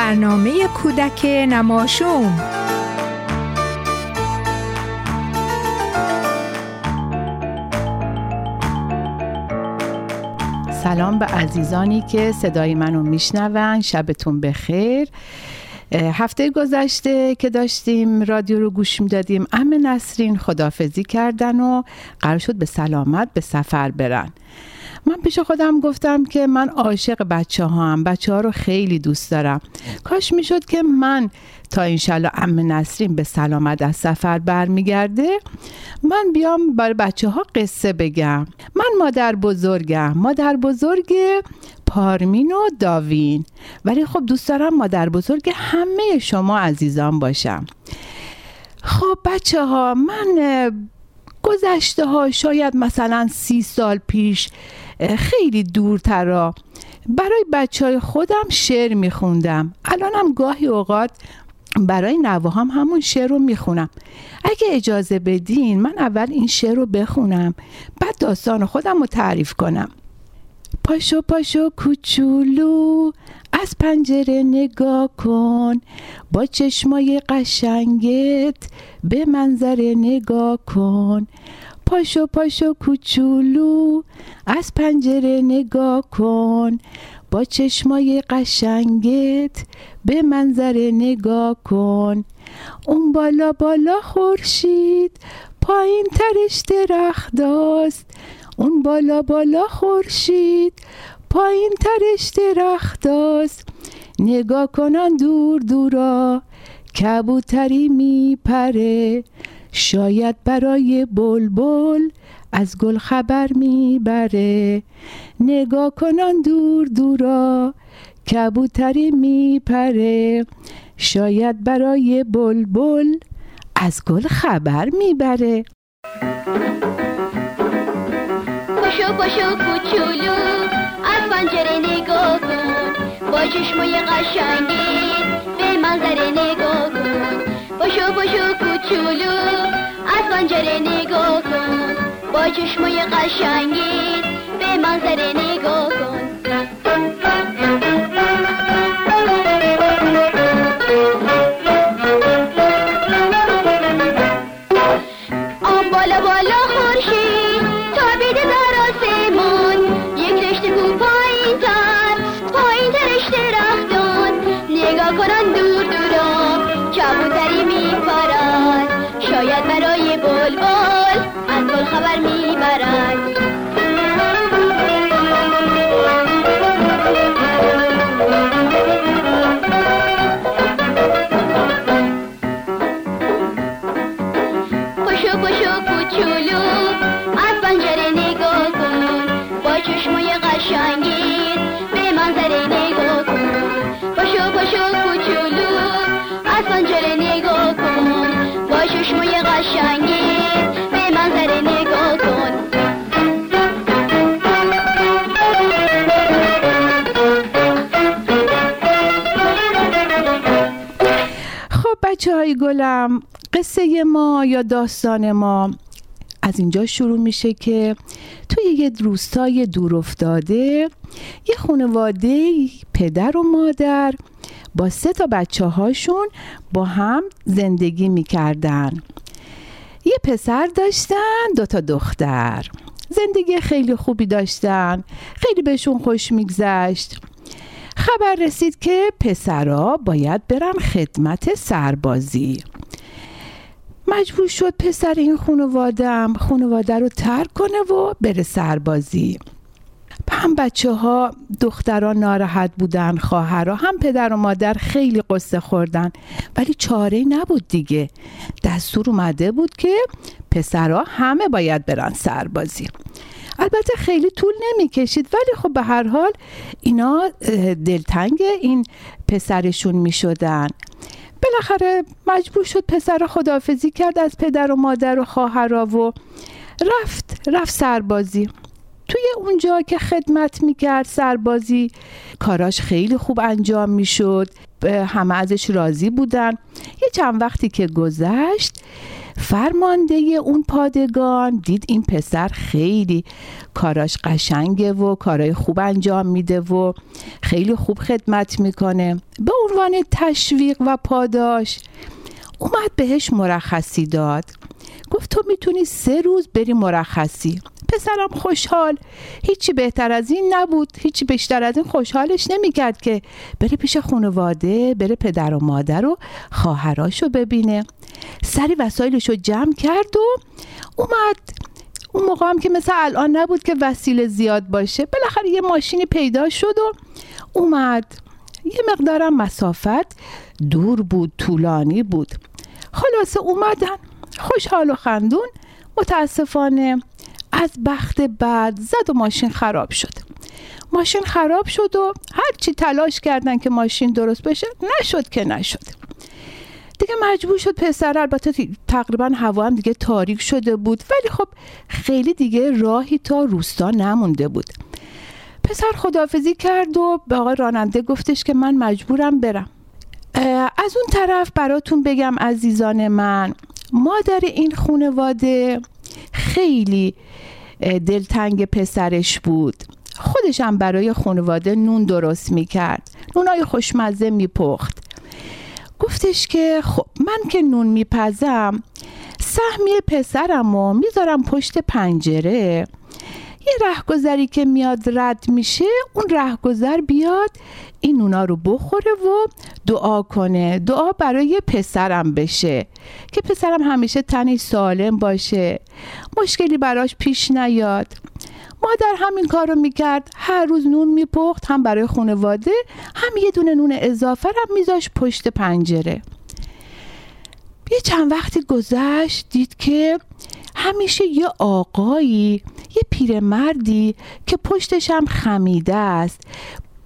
برنامه کودک نماشوم. سلام به عزیزانی که صدای منو میشنون. شبتون بخیر. هفته گذشته که داشتیم رادیو رو گوش می‌دادیم. ام نسرین خدافزی کردن و قرار شد به سلامت به سفر برن. من پیش خودم گفتم که من عاشق بچه ها هم بچه ها رو خیلی دوست دارم. کاش می‌شد که من تا انشالله ام نسرین به سلامت از سفر برمیگرده من بیام برای بچه ها قصه بگم. من مادر بزرگم. مادر بزرگ پارمین و داوین. ولی خب دوست دارم مادر بزرگ همه شما عزیزان باشم. خب بچه ها من گذشته ها شاید مثلا سی سال پیش خیلی دورترا برای بچه های خودم شعر میخوندم. الانم گاهی اوقات برای نواهام همون شعر رو می‌خونم. اگه اجازه بدین من اول این شعر رو بخونم بعد داستان خودم رو تعریف کنم. پاشو پاشو کوچولو از پنجره نگاه کن. با چشمای قشنگت به منظره نگاه کن. پاشو پاشو کوچولو از پنجره نگاه کن. با چشمای قشنگت به منظره نگاه کن. اون بالا بالا خورشید پایین ترش درختاست اون بالا بالا خورشید پایین ترش درختاست نگاه کنان دور دورا کبوتری میپره. شاید برای بلبل از گل خبر می‌بره. نگاه کنان دور دورا کبوتری میپره. شاید برای بلبل از گل خبر می‌بره. پاشو پاشو کوچولو از پنجره نگاه کن. با چشمای قشنگی به منظره نگاه کن. پاشو پاشو کوچولو از پنجره نگاه کن. با چشمای قشنگی به منظره نگاه کن. پاشو پاشو کوچولو. از پنجره نگاه کن. با چشمای قشنگی به منظره نگاه کن. پاشو پاشو کوچولو. از پنجره نگاه کن. با چشمای قشنگی به منظره نگاه کن. خب بچه های گلم قصه ما یا داستان ما از اینجا شروع میشه که توی یه روستای دور افتاده یه خانواده پدر و مادر با سه تا بچه هاشون با هم زندگی می‌کردن. یه پسر داشتن دو تا دختر. زندگی خیلی خوبی داشتن خیلی بهشون خوش میگذشت. خبر رسید که پسرا باید برن خدمت سربازی. مجبور شد پسر این خانوادم خانواده رو ترک کنه و بره سربازی. هم بچه ها دختران ناراحت بودن خواهرها هم پدر و مادر خیلی قصه خوردن. ولی چاره نبود دیگه. دستور اومده بود که پسرها همه باید برن سربازی. البته خیلی طول نمی‌کشید ولی خب به هر حال اینا دلتنگ این پسرشون می‌شدن. بالاخره مجبور شد پسر خدافزی کرد از پدر و مادر و خواهرها و رفت رفت سربازی. توی اونجا که خدمت می‌کرد سربازی کاراش خیلی خوب انجام می‌شد. همه ازش راضی بودن. یه چند وقتی که گذشت فرمانده اون پادگان. دید این پسر خیلی کاراش قشنگه و کارای خوب انجام میده و خیلی خوب خدمت می‌کنه. به عنوان تشویق و پاداش اومد بهش مرخصی داد. گفت تو می‌تونی سه روز بری مرخصی. پسرم خوشحال. هیچی بهتر از این نبود. هیچی بیشتر از این خوشحالش نمی‌کرد که بره پیش خانواده بره پدر و مادر و خواهراشو ببینه. سری وسایلش رو جمع کرد و اومد. اون موقع هم که مثل الان نبود که وسیله زیاد باشه. بالاخره یه ماشینی پیدا شد و اومد. یه مقدارم مسافت دور بود طولانی بود. خلاصه اومدن. خوشحال و خندون. متاسفانه از بخت بعد زد و ماشین خراب شد. ماشین خراب شد و هرچی تلاش کردن که ماشین درست بشه نشد که نشد. دیگه مجبور شد پسر البته تقریبا هوا هم دیگه تاریک شده بود. ولی خب خیلی دیگه راهی تا روستا نمونده بود. پسر خدافزی کرد و به آقای راننده گفتش که من مجبورم برم. از اون طرف براتون بگم عزیزان من مادر این خونواده خیلی دلتنگ پسرش بود. خودش هم برای خانواده نون درست می‌کرد. نونای خوشمزه میپخت. گفتش که خب من که نون میپزم سهمی پسرم و می‌ذارم پشت پنجره. یه رهگذری که میاد رد میشه اون رهگذر بیاد این نونا رو بخوره و دعا کنه. دعا برای پسرم بشه که پسرم همیشه تنی سالم باشه. مشکلی براش پیش نیاد. مادر همین کار رو می‌کرد. هر روز نون میپخت هم برای خانواده هم یه دونه نون اضافه هم میذاش پشت پنجره. یه چند وقتی گذشت دید که همیشه یه آقایی یه پیرمردی که پشتش هم خمیده است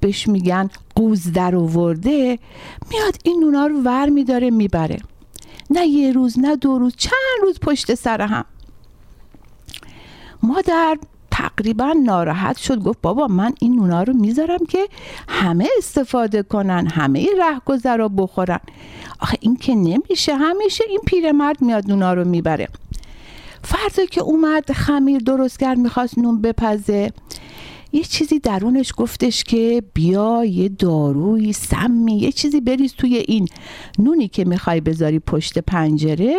بهش میگن قوز در آورده میاد این نونا رو ور میداره می‌بره. نه یه روز نه دو روز چند روز پشت سر هم. مادر تقریبا ناراحت شد. گفت بابا من این نونا رو می‌ذارم که همه استفاده کنن همه رهگذرا بخورن. آخه این که نمیشه همیشه این پیرمرد میاد نونا رو می‌بره. فردا که اومد خمیر درست کرد می‌خواست نون بپزه. یه چیزی درونش گفتش که بیا یه داروی سمی یه چیزی بریز توی این نونی که می‌خوای بذاری پشت پنجره.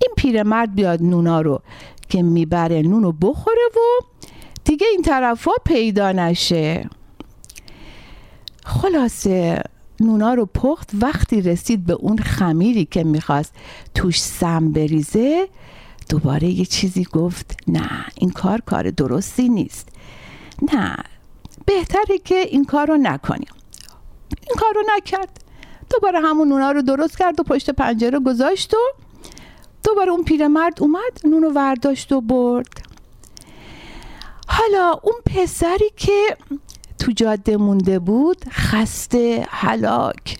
این پیرمرد بیاد نونا رو که می‌بره نون رو بخوره و دیگه این طرفا پیدا نشه. خلاصه نونا رو پخت وقتی رسید به اون خمیری که می‌خواست توش سم بریزه دوباره یه چیزی گفت نه این کار کار درستی نیست. نه بهتره که این کار رو نکنیم. این کار رو نکرد. دوباره همون نونا رو درست کرد و پشت پنجره گذاشت و دوباره اون پیرمرد اومد نون رو ورداشت و برد. حالا اون پسری که تو جاده مونده بود خسته هلاک.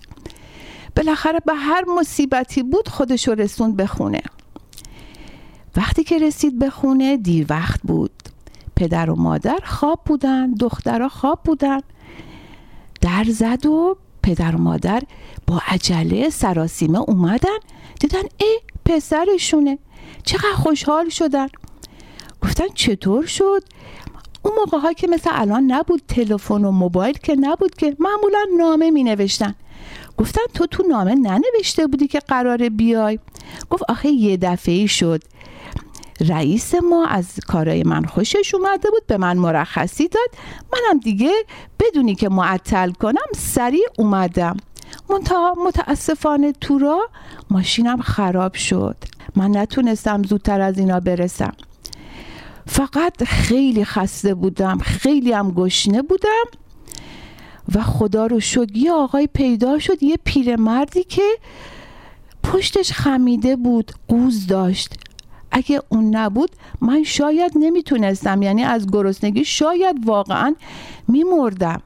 بالاخره به هر مصیبتی بود خودش رو رسوند به خونه. وقتی که رسید به خونه دیر وقت بود. پدر و مادر خواب بودن دخترها خواب بودن. در زد و پدر و مادر با عجله سراسیمه اومدن. دیدن ای پسرشونه. چقدر خوشحال شدن. گفتن چطور شد؟ اون موقع ها که مثل الان نبود تلفن و موبایل که نبود که معمولا نامه می نوشتن گفتن تو تو نامه ننوشته بودی که قراره بیای. گفت آخه یه دفعه شد. رئیس ما از کارای من خوشش اومده بود به من مرخصی داد. منم دیگه بدونی که معطل کنم سریع اومدم. منتها متاسفانه تو را ماشینم خراب شد. من نتونستم زودتر از اینا برسم. فقط خیلی خسته بودم خیلی هم گشنه بودم و خدا رو شد یه آقای پیدا شد یه پیرمردی که پشتش خمیده بود قوز داشت. اگه اون نبود من شاید نمی‌تونستم یعنی از گرسنگی شاید واقعا میمردم.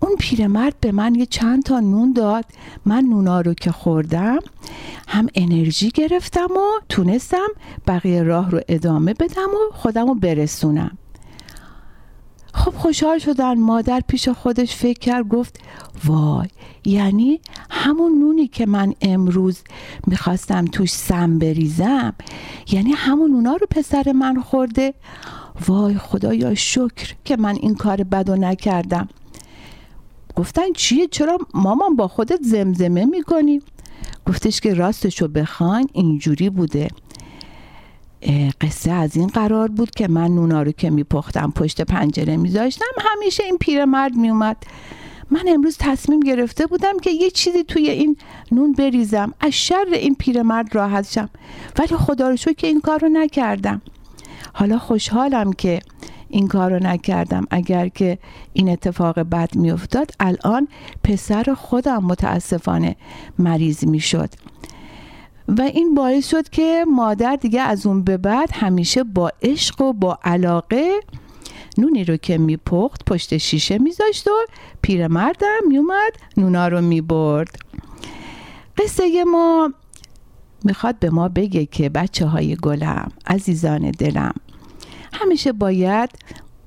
اون پیرمرد به من یه چند تا نون داد. من نونا رو که خوردم هم انرژی گرفتم و تونستم بقیه راه رو ادامه بدم و خودم رو برسونم. خب خوشحال شدن. مادر پیش خودش فکر کرد گفت وای یعنی همون نونی که من امروز می‌خواستم توش سم بریزم یعنی همون نونا رو پسر من خورده؟ وای خدایا شکر که من این کار بد و نکردم. گفتن چیه؟ چرا مامان با خودت زمزمه می‌کنی؟ گفتش که راستشو بخواین اینجوری بوده. قصه از این قرار بود که من نونا رو که میپختم پشت پنجره میذاشتم همیشه این پیرمرد میومد من امروز تصمیم گرفته بودم که یه چیزی توی این نون بریزم از شر این پیرمرد راحت شم. ولی خدا رو که این کار رو نکردم. حالا خوشحالم که این کار رو نکردم. اگر که این اتفاق بد میافتاد الان پسر خودم متاسفانه مریض می‌شد. و این باعث شد که مادر دیگه از اون به بعد همیشه با عشق و با علاقه نونی رو که میپخت پشت شیشه میذاشت و پیرمردم میومد نونا رو می‌برد. قصه ما می‌خواد به ما بگه که بچه های گلم عزیزان دلم همیشه باید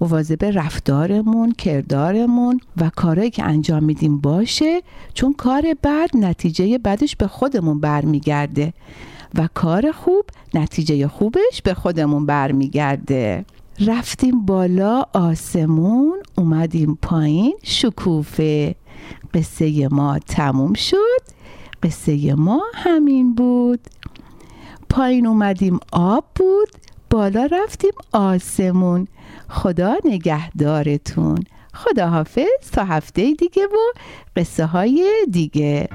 مواظب رفتارمون کردارمون و کارهایی که انجام میدیم باشه چون کار بد نتیجه بدش به خودمون برمیگرده و کار خوب نتیجه خوبش به خودمون برمیگرده. رفتیم بالا آسمون اومدیم پایین شکوفه. قصه ما تموم شد. قصه ما همین بود. پایین اومدیم آب بود. بالا رفتیم آسمون. خدا نگهدارتون. خدا حافظ تا هفته دیگه و قصه های دیگه.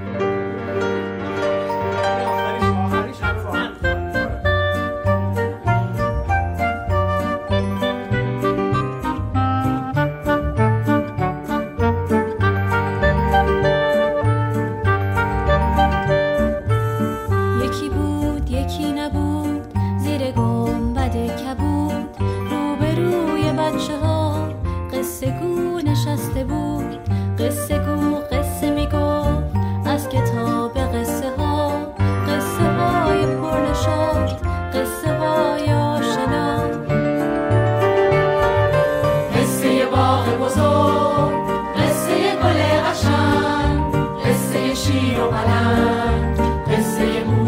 Recebo.